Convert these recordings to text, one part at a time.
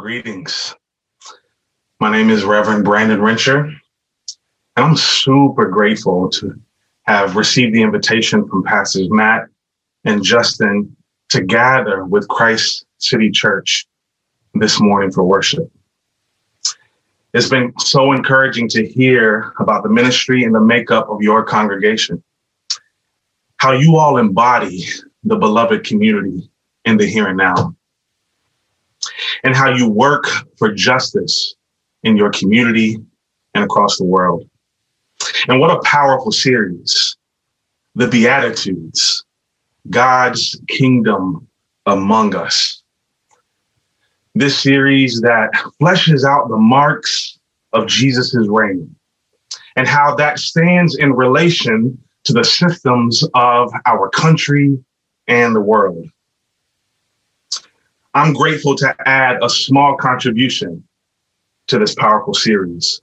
Greetings. My name is Reverend Brandon Wrencher, and I'm super grateful to have received the invitation from Pastors Matt and Justin to gather with Christ City Church this morning for worship. It's been so encouraging to hear about the ministry and the makeup of your congregation, how you all embody the beloved community in the here and now, and how you work for justice in your community and across the world. And what a powerful series, The Beatitudes, God's Kingdom Among Us. This series that fleshes out the marks of Jesus's reign and how that stands in relation to the systems of our country and the world. I'm grateful to add a small contribution to this powerful series.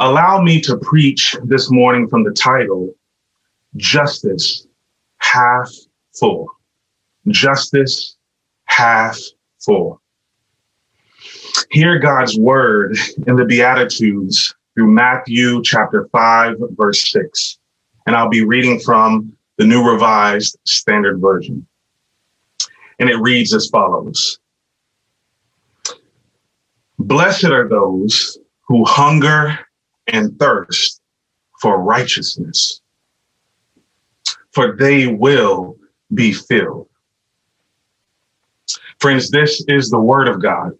Allow me to preach this morning from the title, Justice Half Full. Justice Half Full. Hear God's word in the Beatitudes through Matthew chapter 5, verse 6. And I'll be reading from the New Revised Standard Version. And it reads as follows Blessed are those who hunger and thirst for righteousness, for they will be filled. Friends, this is the word of God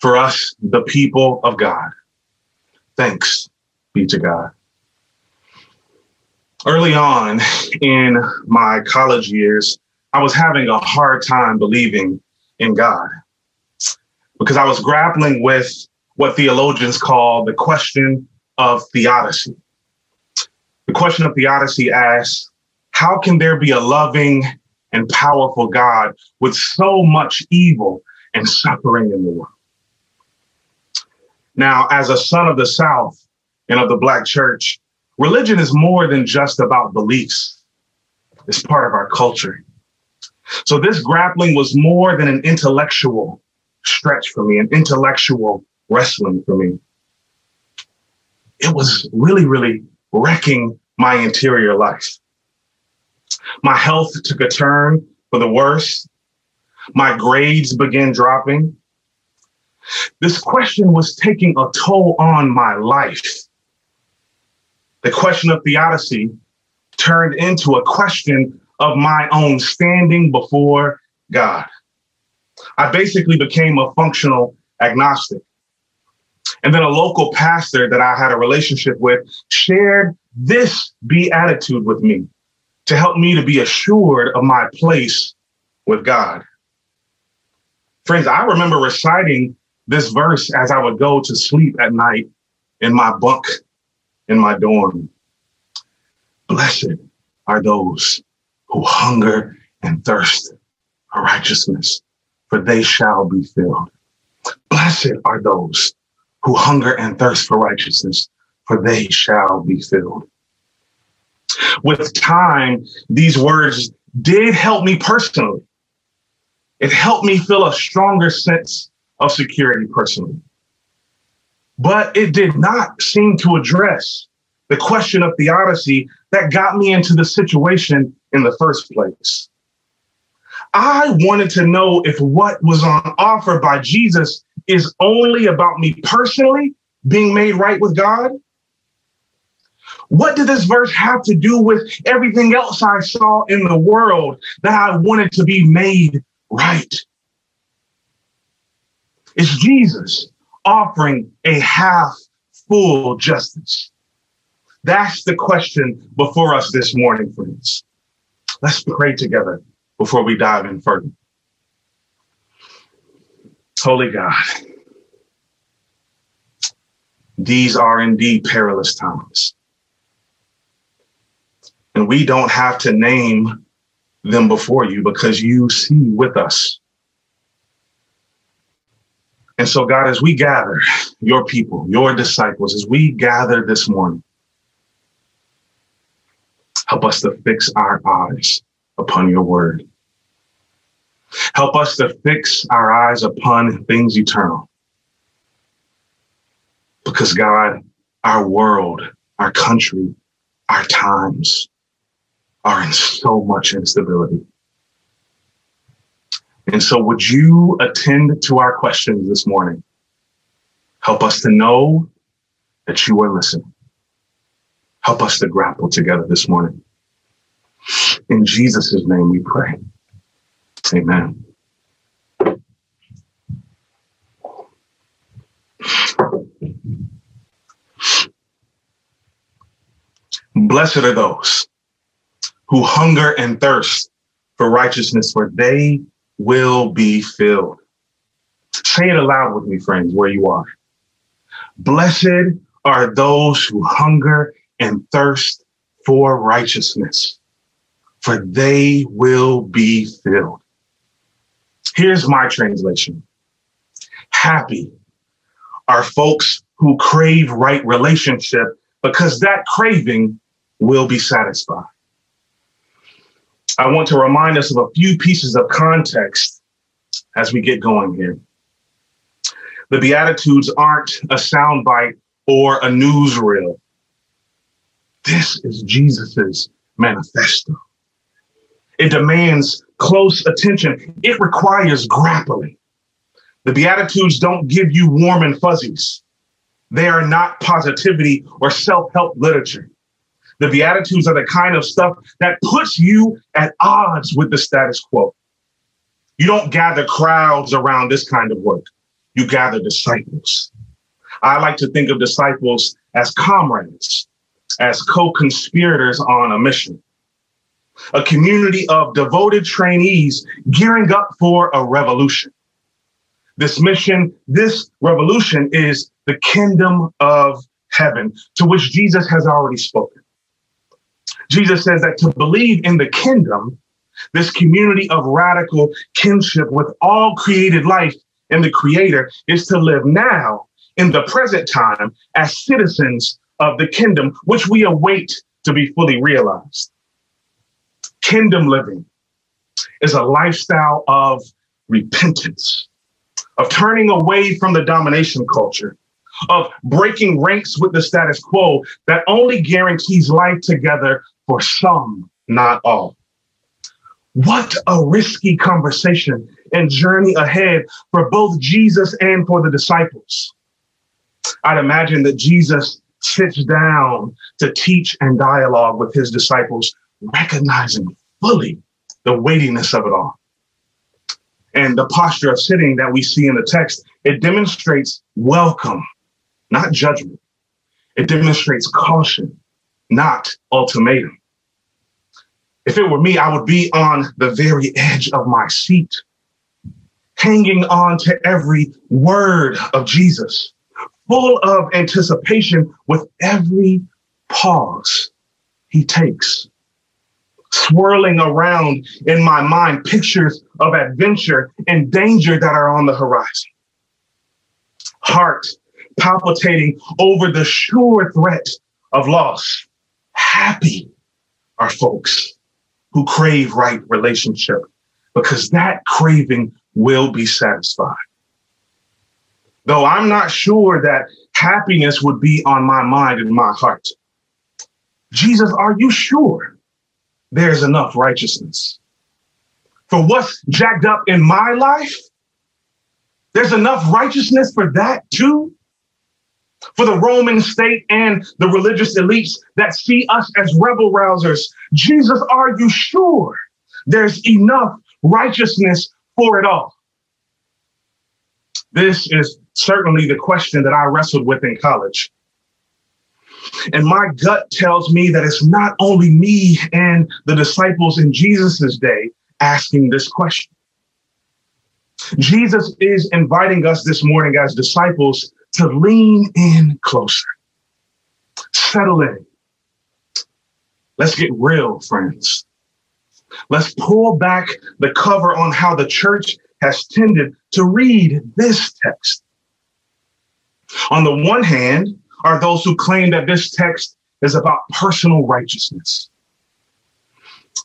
for us, the people of God. Thanks be to God. Early on in my college years, I was having a hard time believing in God because I was grappling with what theologians call the question of theodicy. The question of theodicy asks, how can there be a loving and powerful God with so much evil and suffering in the world? Now, as a son of the South and of the Black church, religion is more than just about beliefs. It's part of our culture. So this grappling was more than an intellectual stretch for me, an intellectual wrestling for me. It was really, really wrecking my interior life. My health took a turn for the worse. My grades began dropping. This question was taking a toll on my life. The question of theodicy turned into a question of my own standing before God. I basically became a functional agnostic. And then a local pastor that I had a relationship with shared this beatitude with me to help me to be assured of my place with God. Friends, I remember reciting this verse as I would go to sleep at night in my bunk in my dorm. Blessed are those who hunger and thirst for righteousness, for they shall be filled. Blessed are those who hunger and thirst for righteousness, for they shall be filled. With time, these words did help me personally. It helped me feel a stronger sense of security personally. But it did not seem to address the question of theodicy that got me into the situation in the first place. I wanted to know if what was on offer by Jesus is only about me personally being made right with God. What did this verse have to do with everything else I saw in the world that I wanted to be made right? It's Jesus offering a half full justice. That's the question before us this morning, friends. Let's pray together before we dive in further. Holy God, these are indeed perilous times. And we don't have to name them before you because you see with us. And so, God, as we gather your people, your disciples, as we gather this morning, Help us to fix our eyes upon your word. Help us to fix our eyes upon things eternal. Because, God, our world, our country, our times are in so much instability. And so, would you attend to our questions this morning? Help us to know that you are listening. Help us to grapple together this morning. In Jesus' name we pray. Amen. Blessed are those who hunger and thirst for righteousness, for they will be filled. Say it aloud with me, friends, where you are. Blessed are those who hunger and thirst for righteousness, for they will be filled. Here's my translation Happy are folks who crave right relationship because that craving will be satisfied. I want to remind us of a few pieces of context as we get going here. The Beatitudes aren't a soundbite or a newsreel. This is Jesus's manifesto. It demands close attention. It requires grappling. The Beatitudes don't give you warm and fuzzies. They are not positivity or self help literature. The Beatitudes are the kind of stuff that puts you at odds with the status quo. You don't gather crowds around this kind of work, you gather disciples. I like to think of disciples as comrades, as co conspirators on a mission, a community of devoted trainees gearing up for a revolution. This mission, this revolution is the kingdom of heaven to which Jesus has already spoken. Jesus says that to believe in the kingdom, this community of radical kinship with all created life and the creator is to live now in the present time as citizens of the kingdom, which we await to be fully realized. Kingdom living is a lifestyle of repentance, of turning away from the domination culture, of breaking ranks with the status quo that only guarantees life together for some, not all. What a risky conversation and journey ahead for both Jesus and for the disciples. I'd imagine that Jesus sits down to teach and dialogue with his disciples, recognizing fully the weightiness of it all. And the posture of sitting that we see in the text, it demonstrates welcome, not judgment. It demonstrates caution, not ultimatum. If it were me, I would be on the very edge of my seat, hanging on to every word of Jesus, full of anticipation with every pause he takes. Swirling around in my mind pictures of adventure and danger that are on the horizon. Heart palpitating over the sure threat of loss. Happy are folks who crave right relationship because that craving will be satisfied. Though I'm not sure that happiness would be on my mind and my heart. Jesus, are you sure there's enough righteousness? For what's jacked up in my life, there's enough righteousness for that too? for the Roman state and the religious elites that see us as rebel rousers. Jesus, are you sure there's enough righteousness for it all? This is certainly the question that I wrestled with in college. And my gut tells me that it's not only me and the disciples in Jesus's day asking this question. Jesus is inviting us this morning as disciples to lean in closer, settle in. Let's get real, friends. Let's pull back the cover on how the church has tended to read this text. On the one hand, are those who claim that this text is about personal righteousness.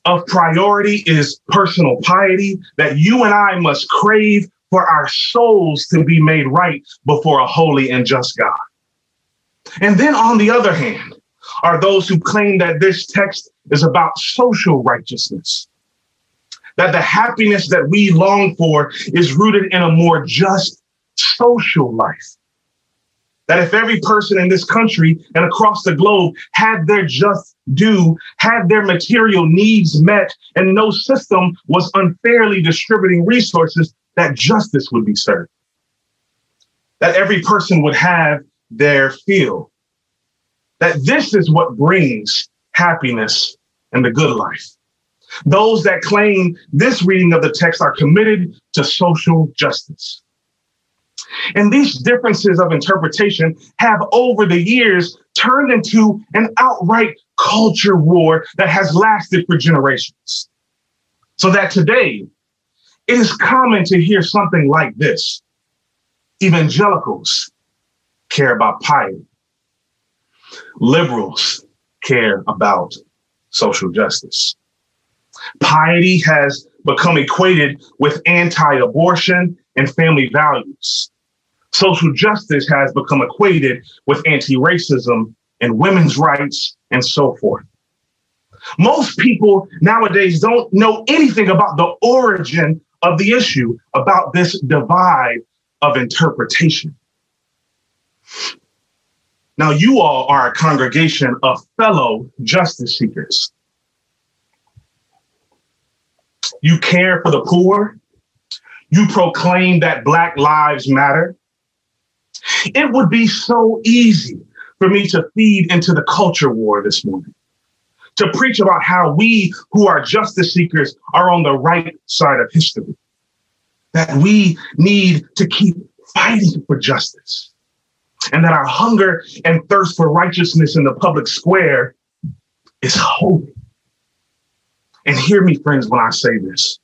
of priority is personal piety that you and I must crave for our souls to be made right before a holy and just God. And then on the other hand, are those who claim that this text is about social righteousness, that the happiness that we long for is rooted in a more just social life. That if every person in this country and across the globe had their just due, had their material needs met, and no system was unfairly distributing resources, that justice would be served. That every person would have their fill. That this is what brings happiness and the good life. Those that claim this reading of the text are committed to social justice. And these differences of interpretation have over the years turned into an outright culture war that has lasted for generations. So that today it is common to hear something like this evangelicals care about piety, liberals care about social justice. Piety has become equated with anti abortion and family values. Social justice has become equated with anti racism and women's rights and so forth. Most people nowadays don't know anything about the origin of the issue, about this divide of interpretation. Now, you all are a congregation of fellow justice seekers. You care for the poor. You proclaim that Black lives matter. It would be so easy for me to feed into the culture war this morning, to preach about how we who are justice seekers are on the right side of history, that we need to keep fighting for justice, and that our hunger and thirst for righteousness in the public square is holy. And hear me, friends, when I say this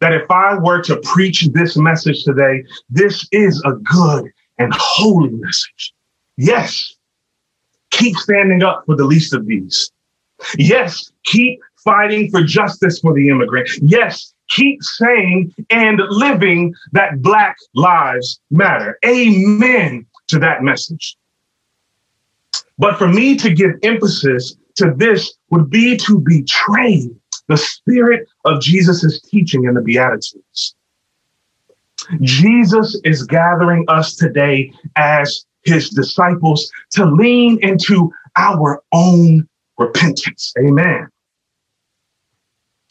that if I were to preach this message today, this is a good and holy message. Yes, keep standing up for the least of these. Yes, keep fighting for justice for the immigrant. Yes, keep saying and living that Black lives matter. Amen to that message. But for me to give emphasis to this would be to betray the spirit of Jesus' teaching in the Beatitudes. Jesus is gathering us today as his disciples to lean into our own repentance. Amen.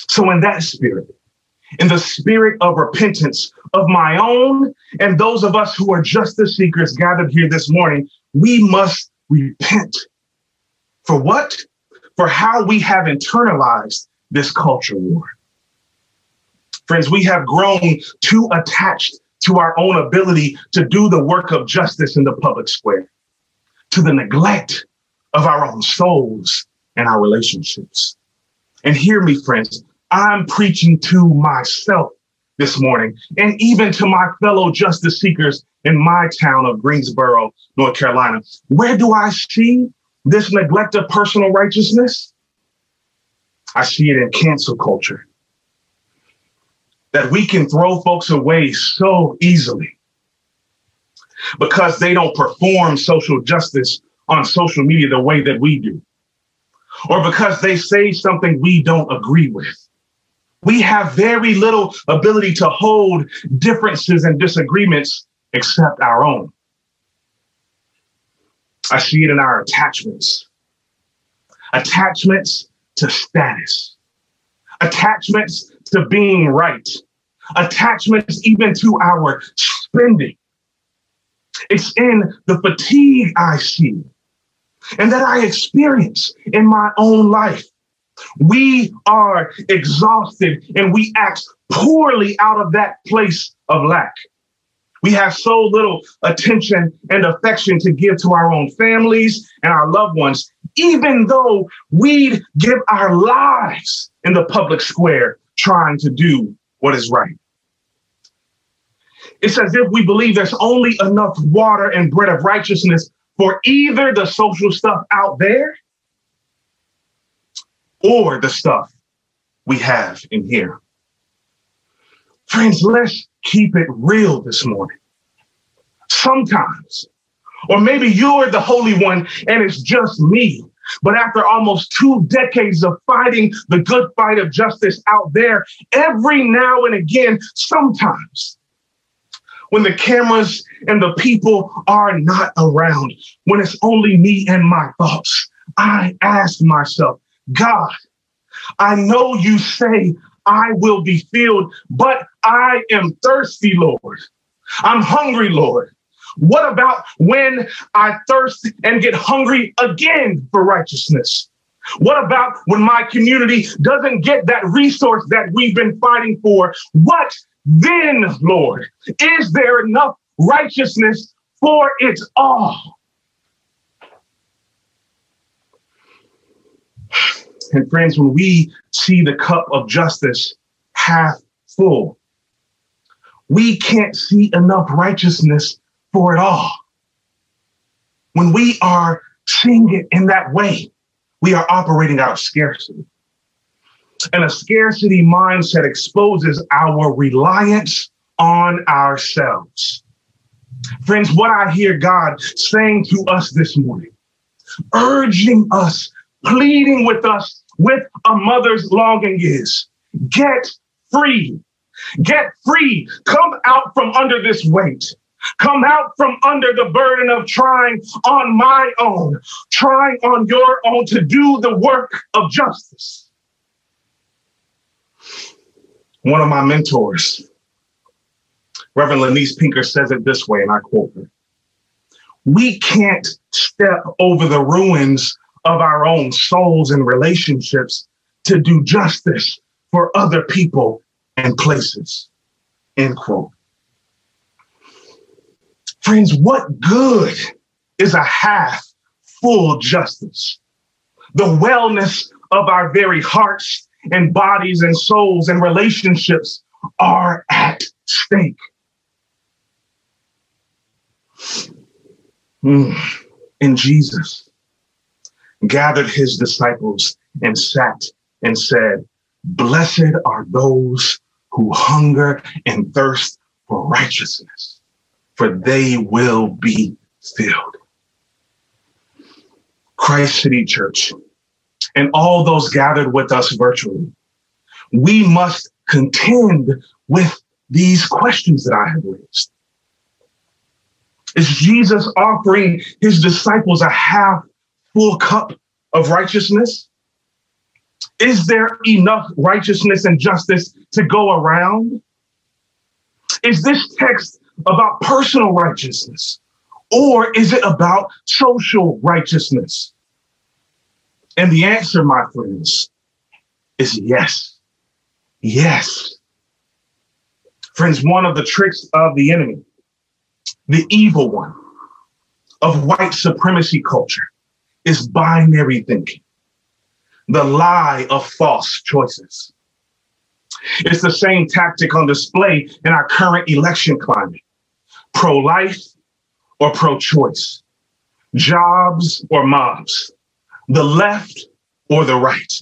So, in that spirit, in the spirit of repentance of my own and those of us who are justice seekers gathered here this morning, we must repent. For what? For how we have internalized this culture war. Friends, we have grown too attached to our own ability to do the work of justice in the public square, to the neglect of our own souls and our relationships. And hear me, friends, I'm preaching to myself this morning and even to my fellow justice seekers in my town of Greensboro, North Carolina. Where do I see this neglect of personal righteousness? I see it in cancel culture. That we can throw folks away so easily because they don't perform social justice on social media the way that we do, or because they say something we don't agree with. We have very little ability to hold differences and disagreements except our own. I see it in our attachments. Attachments to status, attachments to being right, attachments even to our spending. It's in the fatigue I see and that I experience in my own life. We are exhausted and we act poorly out of that place of lack. We have so little attention and affection to give to our own families and our loved ones, even though we'd give our lives in the public square trying to do what is right. It's as if we believe there's only enough water and bread of righteousness for either the social stuff out there or the stuff we have in here. Friends, let's keep it real this morning. Sometimes, or maybe you're the Holy One and it's just me. But after almost two decades of fighting the good fight of justice out there, every now and again, sometimes, when the cameras and the people are not around, when it's only me and my thoughts, I ask myself, God, I know you say I will be filled, but I am thirsty, Lord. I'm hungry, Lord. What about when I thirst and get hungry again for righteousness? What about when my community doesn't get that resource that we've been fighting for? What then, Lord? Is there enough righteousness for it all? And friends, when we see the cup of justice half full, we can't see enough righteousness for it all. When we are seeing it in that way, we are operating out of scarcity. And a scarcity mindset exposes our reliance on ourselves. Friends, what I hear God saying to us this morning, urging us, pleading with us with a mother's longing is get free. Get free. Come out from under this weight. Come out from under the burden of trying on my own, trying on your own to do the work of justice. One of my mentors, Reverend Lenise Pinker, says it this way, and I quote her We can't step over the ruins of our own souls and relationships to do justice for other people and places. End quote. Friends, what good is a half full justice? The wellness of our very hearts and bodies and souls and relationships are at stake. Mm. And Jesus gathered his disciples and sat and said, Blessed are those who hunger and thirst for righteousness for they will be filled. Christ City Church and all those gathered with us virtually, we must contend with these questions that I have raised. Is Jesus offering his disciples a half full cup of righteousness? Is there enough righteousness and justice to go around? Is this text about personal righteousness? Or is it about social righteousness? And the answer, my friends, is yes. Yes. Friends, one of the tricks of the enemy, the evil one of white supremacy culture, is binary thinking, the lie of false choices. It's the same tactic on display in our current election climate pro life or pro choice, jobs or mobs, the left or the right.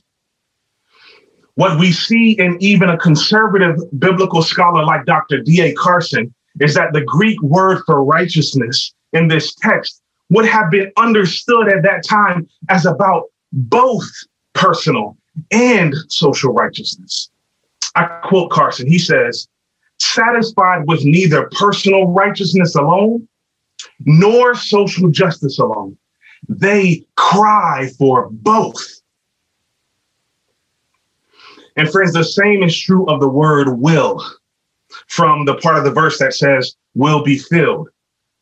What we see in even a conservative biblical scholar like Dr. D.A. Carson is that the Greek word for righteousness in this text would have been understood at that time as about both personal and social righteousness. I quote Carson, he says, satisfied with neither personal righteousness alone nor social justice alone. They cry for both. And friends, the same is true of the word will from the part of the verse that says, will be filled.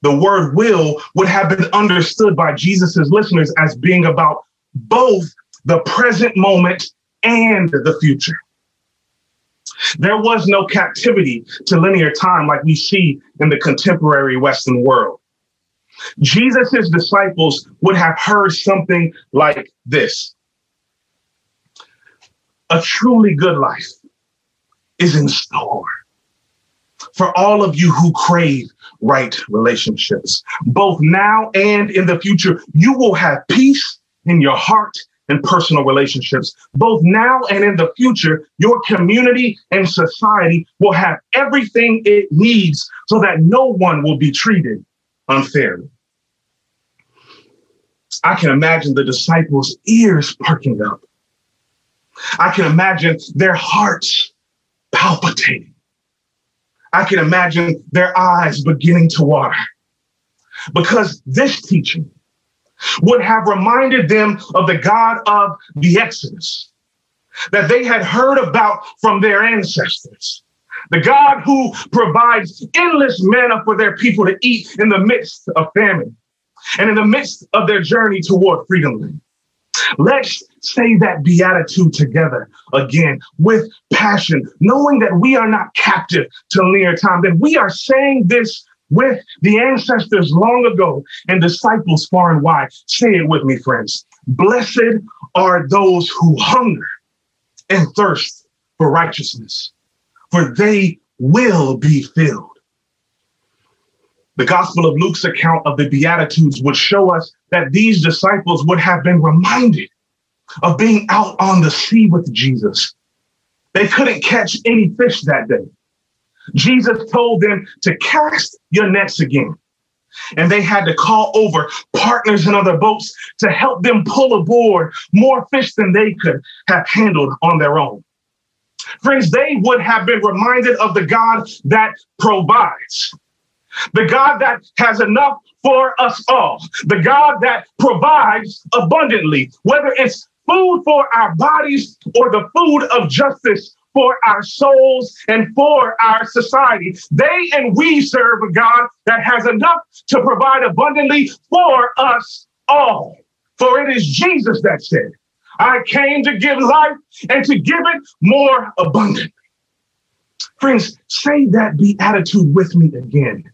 The word will would have been understood by Jesus's listeners as being about both the present moment and the future. There was no captivity to linear time like we see in the contemporary Western world. Jesus' disciples would have heard something like this A truly good life is in store for all of you who crave right relationships, both now and in the future. You will have peace in your heart and personal relationships. Both now and in the future, your community and society will have everything it needs so that no one will be treated unfairly. I can imagine the disciples' ears perking up. I can imagine their hearts palpitating. I can imagine their eyes beginning to water because this teaching would have reminded them of the God of the Exodus that they had heard about from their ancestors. The God who provides endless manna for their people to eat in the midst of famine and in the midst of their journey toward freedom. Let's say that beatitude together again with passion, knowing that we are not captive to linear time, that we are saying this with the ancestors long ago and disciples far and wide. Say it with me, friends. Blessed are those who hunger and thirst for righteousness, for they will be filled. The Gospel of Luke's account of the Beatitudes would show us that these disciples would have been reminded of being out on the sea with Jesus. They couldn't catch any fish that day. Jesus told them to cast your nets again. And they had to call over partners in other boats to help them pull aboard more fish than they could have handled on their own. Friends, they would have been reminded of the God that provides, the God that has enough for us all, the God that provides abundantly, whether it's food for our bodies or the food of justice for our souls and for our society. They and we serve a God that has enough to provide abundantly for us all. For it is Jesus that said, I came to give life and to give it more abundantly. Friends, say that beatitude with me again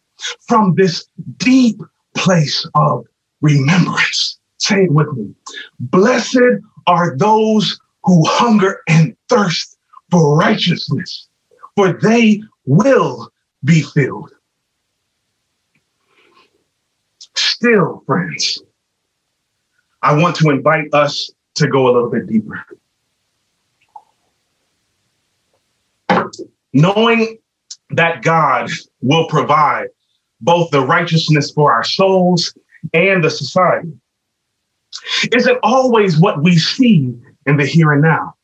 from this deep place of remembrance. Say it with me. Blessed are those who hunger and thirst for righteousness, for they will be filled. Still, friends, I want to invite us to go a little bit deeper. Knowing that God will provide both the righteousness for our souls and the society isn't always what we see in the here and now.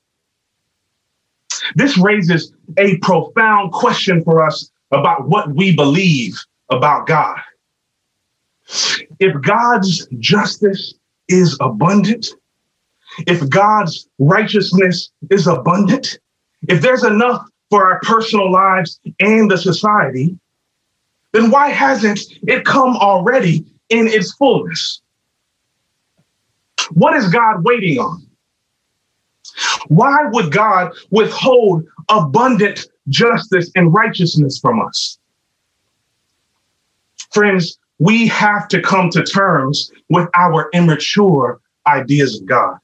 This raises a profound question for us about what we believe about God. If God's justice is abundant, if God's righteousness is abundant, if there's enough for our personal lives and the society, then why hasn't it come already in its fullness? What is God waiting on? Why would God withhold abundant justice and righteousness from us? Friends, we have to come to terms with our immature ideas of God.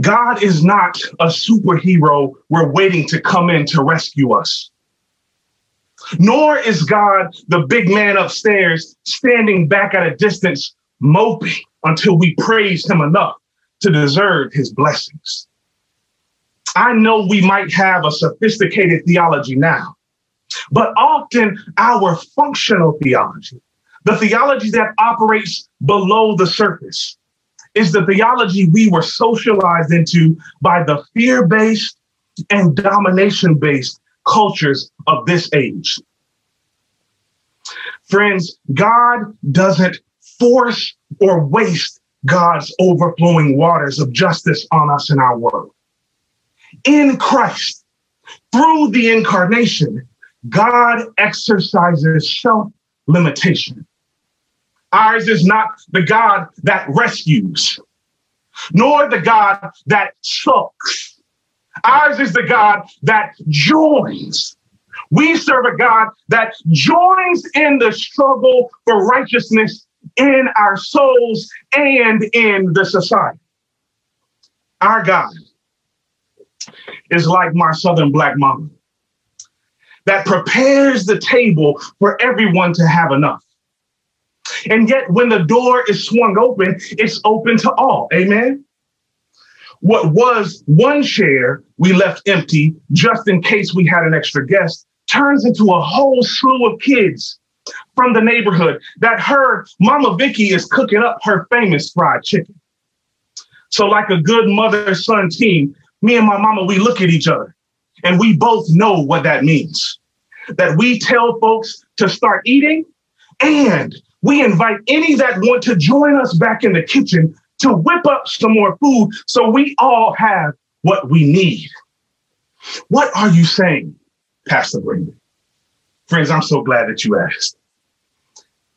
God is not a superhero we're waiting to come in to rescue us. Nor is God the big man upstairs standing back at a distance moping until we praise him enough to deserve his blessings. I know we might have a sophisticated theology now, but often our functional theology, the theology that operates below the surface, is the theology we were socialized into by the fear based and domination based cultures of this age. Friends, God doesn't force or waste God's overflowing waters of justice on us in our world. In Christ, through the incarnation, God exercises self limitation. Ours is not the God that rescues, nor the God that sucks. Ours is the God that joins. We serve a God that joins in the struggle for righteousness in our souls and in the society. Our God is like my Southern black mama that prepares the table for everyone to have enough. And yet, when the door is swung open, it's open to all. Amen. What was one chair we left empty just in case we had an extra guest turns into a whole slew of kids from the neighborhood that heard Mama Vicky is cooking up her famous fried chicken. So, like a good mother son team, me and my mama, we look at each other and we both know what that means. That we tell folks to start eating and we invite any that want to join us back in the kitchen to whip up some more food so we all have what we need. What are you saying, Pastor Brandon? Friends, I'm so glad that you asked.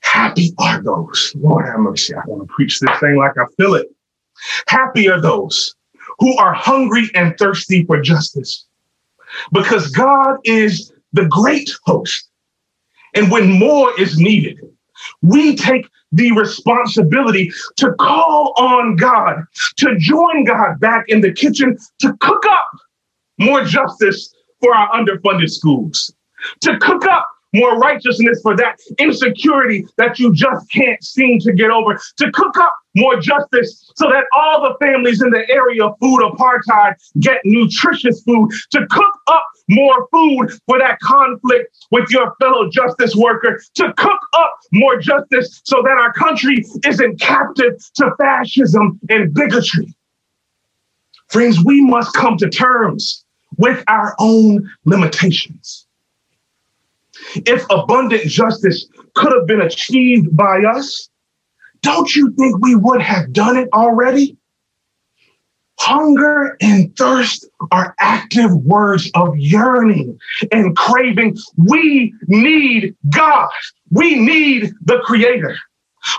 Happy are those, Lord have mercy. I want to preach this thing like I feel it. Happy are those who are hungry and thirsty for justice because God is the great host. And when more is needed, we take the responsibility to call on God, to join God back in the kitchen, to cook up more justice for our underfunded schools, to cook up more righteousness for that insecurity that you just can't seem to get over, to cook up more justice so that all the families in the area of food apartheid get nutritious food, to cook up more food for that conflict with your fellow justice worker, to cook up more justice so that our country isn't captive to fascism and bigotry. Friends, we must come to terms with our own limitations. If abundant justice could have been achieved by us, don't you think we would have done it already? Hunger and thirst are active words of yearning and craving. We need God. We need the Creator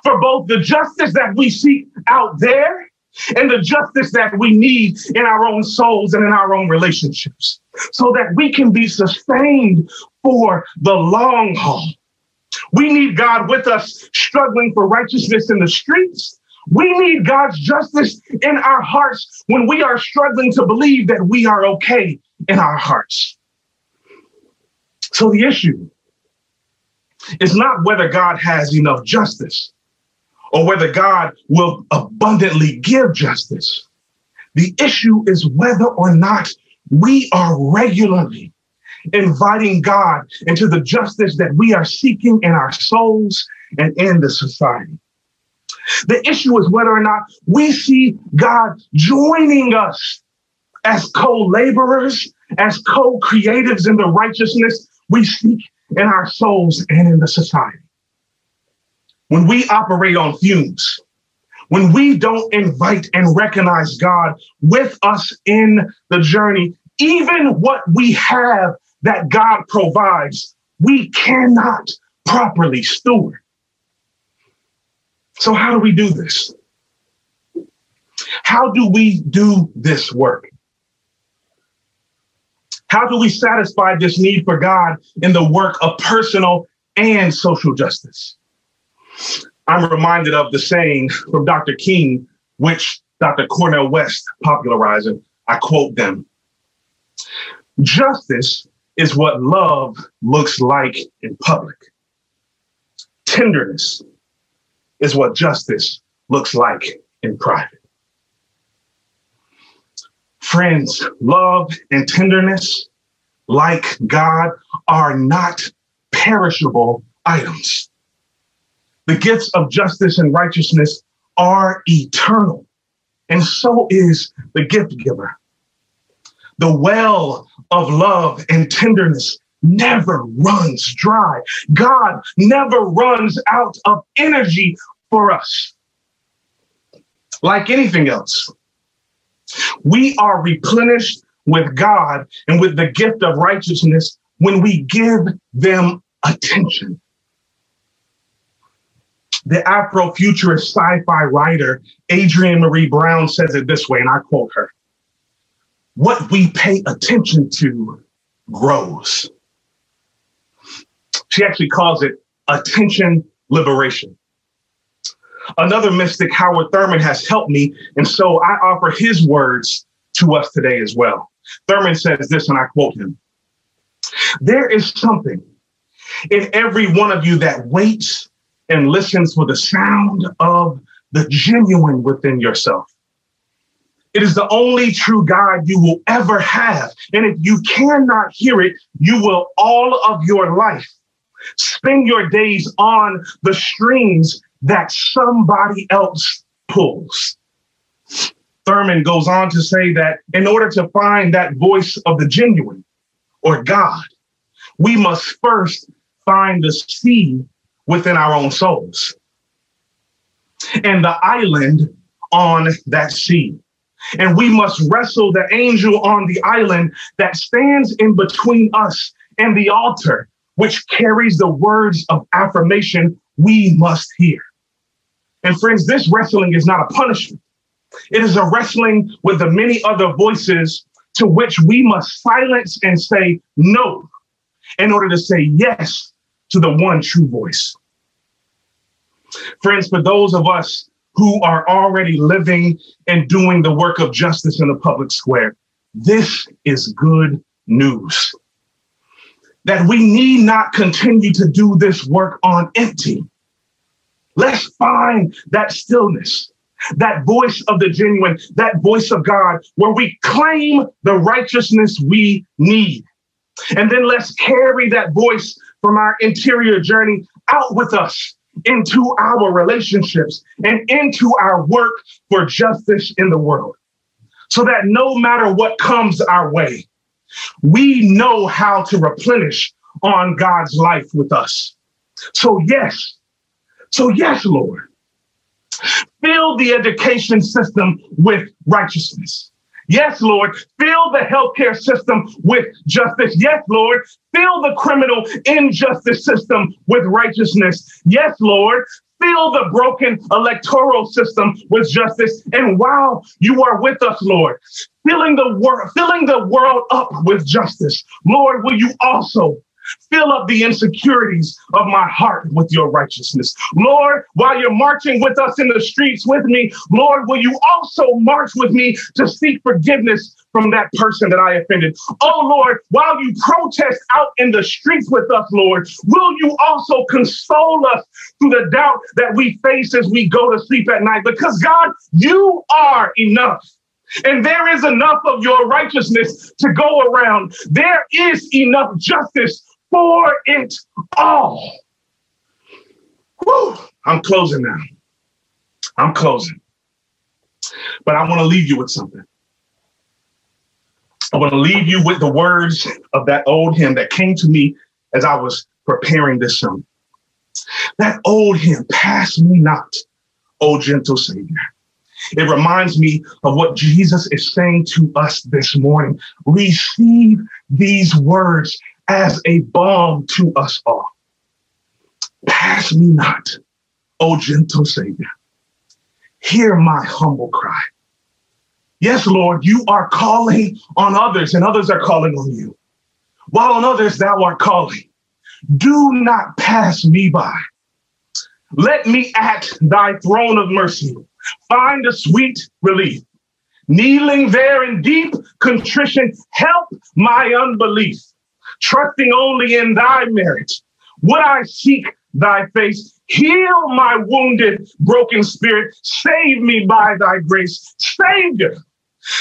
for both the justice that we seek out there and the justice that we need in our own souls and in our own relationships so that we can be sustained for the long haul. We need God with us struggling for righteousness in the streets. We need God's justice in our hearts when we are struggling to believe that we are okay in our hearts. So the issue is not whether God has enough justice or whether God will abundantly give justice. The issue is whether or not we are regularly inviting God into the justice that we are seeking in our souls and in the society. The issue is whether or not we see God joining us as co laborers, as co creatives in the righteousness we seek in our souls and in the society. When we operate on fumes, when we don't invite and recognize God with us in the journey, even what we have that God provides, we cannot properly steward. So, how do we do this? How do we do this work? How do we satisfy this need for God in the work of personal and social justice? I'm reminded of the saying from Dr. King, which Dr. Cornel West popularized. I quote them Justice is what love looks like in public. Tenderness is what justice looks like in private. Friends, love and tenderness, like God, are not perishable items. The gifts of justice and righteousness are eternal, and so is the gift giver. The well of love and tenderness never runs dry. God never runs out of energy for us. Like anything else, we are replenished with God and with the gift of righteousness when we give them attention. The Afrofuturist sci fi writer Adrienne Maree Brown says it this way, and I quote her What we pay attention to grows. She actually calls it attention liberation. Another mystic, Howard Thurman, has helped me, and so I offer his words to us today as well. Thurman says this, and I quote him There is something in every one of you that waits and listens for the sound of the genuine within yourself. It is the only true God you will ever have. And if you cannot hear it, you will all of your life spend your days on the strings that somebody else pulls. Thurman goes on to say that in order to find that voice of the genuine or God, we must first find the seed within our own souls and the island on that seed. And we must wrestle the angel on the island that stands in between us and the altar, which carries the words of affirmation we must hear. And friends, this wrestling is not a punishment. It is a wrestling with the many other voices to which we must silence and say no in order to say yes to the one true voice. Friends, for those of us who are already living and doing the work of justice in the public square, this is good news. That we need not continue to do this work on empty. Let's find that stillness, that voice of the genuine, that voice of God, where we claim the righteousness we need. And then let's carry that voice from our interior journey out with us into our relationships and into our work for justice in the world. So that no matter what comes our way, we know how to replenish on God's life with us. So, yes, so, yes, Lord, fill the education system with righteousness. Yes, Lord, fill the healthcare system with justice. Yes, Lord, fill the criminal injustice system with righteousness. Yes, Lord, fill the broken electoral system with justice. And while you are with us, Lord, filling the world, filling the world up with justice, Lord, will you also Fill up the insecurities of my heart with your righteousness. Lord, while you're marching with us in the streets with me, Lord, will you also march with me to seek forgiveness from that person that I offended? Oh, Lord, while you protest out in the streets with us, Lord, will you also console us through the doubt that we face as we go to sleep at night? Because, God, you are enough. And there is enough of your righteousness to go around. There is enough justice for it all. Whew. I'm closing now. I'm closing. But I want to leave you with something. I want to leave you with the words of that old hymn that came to me as I was preparing this sermon. That old hymn, Pass Me Not, O Gentle Savior. It reminds me of what Jesus is saying to us this morning. Receive these words as a balm to us all. Pass me not, O gentle Savior. Hear my humble cry. Yes, Lord, you are calling on others, and others are calling on you. While on others thou art calling, do not pass me by. Let me at thy throne of mercy find a sweet relief. Kneeling there in deep contrition, help my unbelief trusting only in thy merit. Would I seek thy face? Heal my wounded, broken spirit. Save me by thy grace. Savior,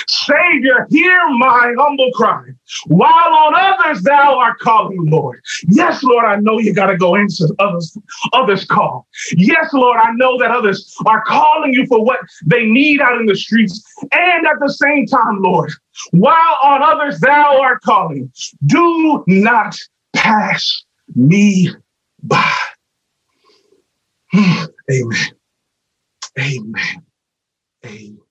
Savior, hear my humble cry, while on others thou art calling, Lord. Yes, Lord, I know you got to go answer others, others' call. Yes, Lord, I know that others are calling you for what they need out in the streets. And at the same time, Lord, while on others thou art calling, do not pass me by. Hmm, amen. Amen. Amen.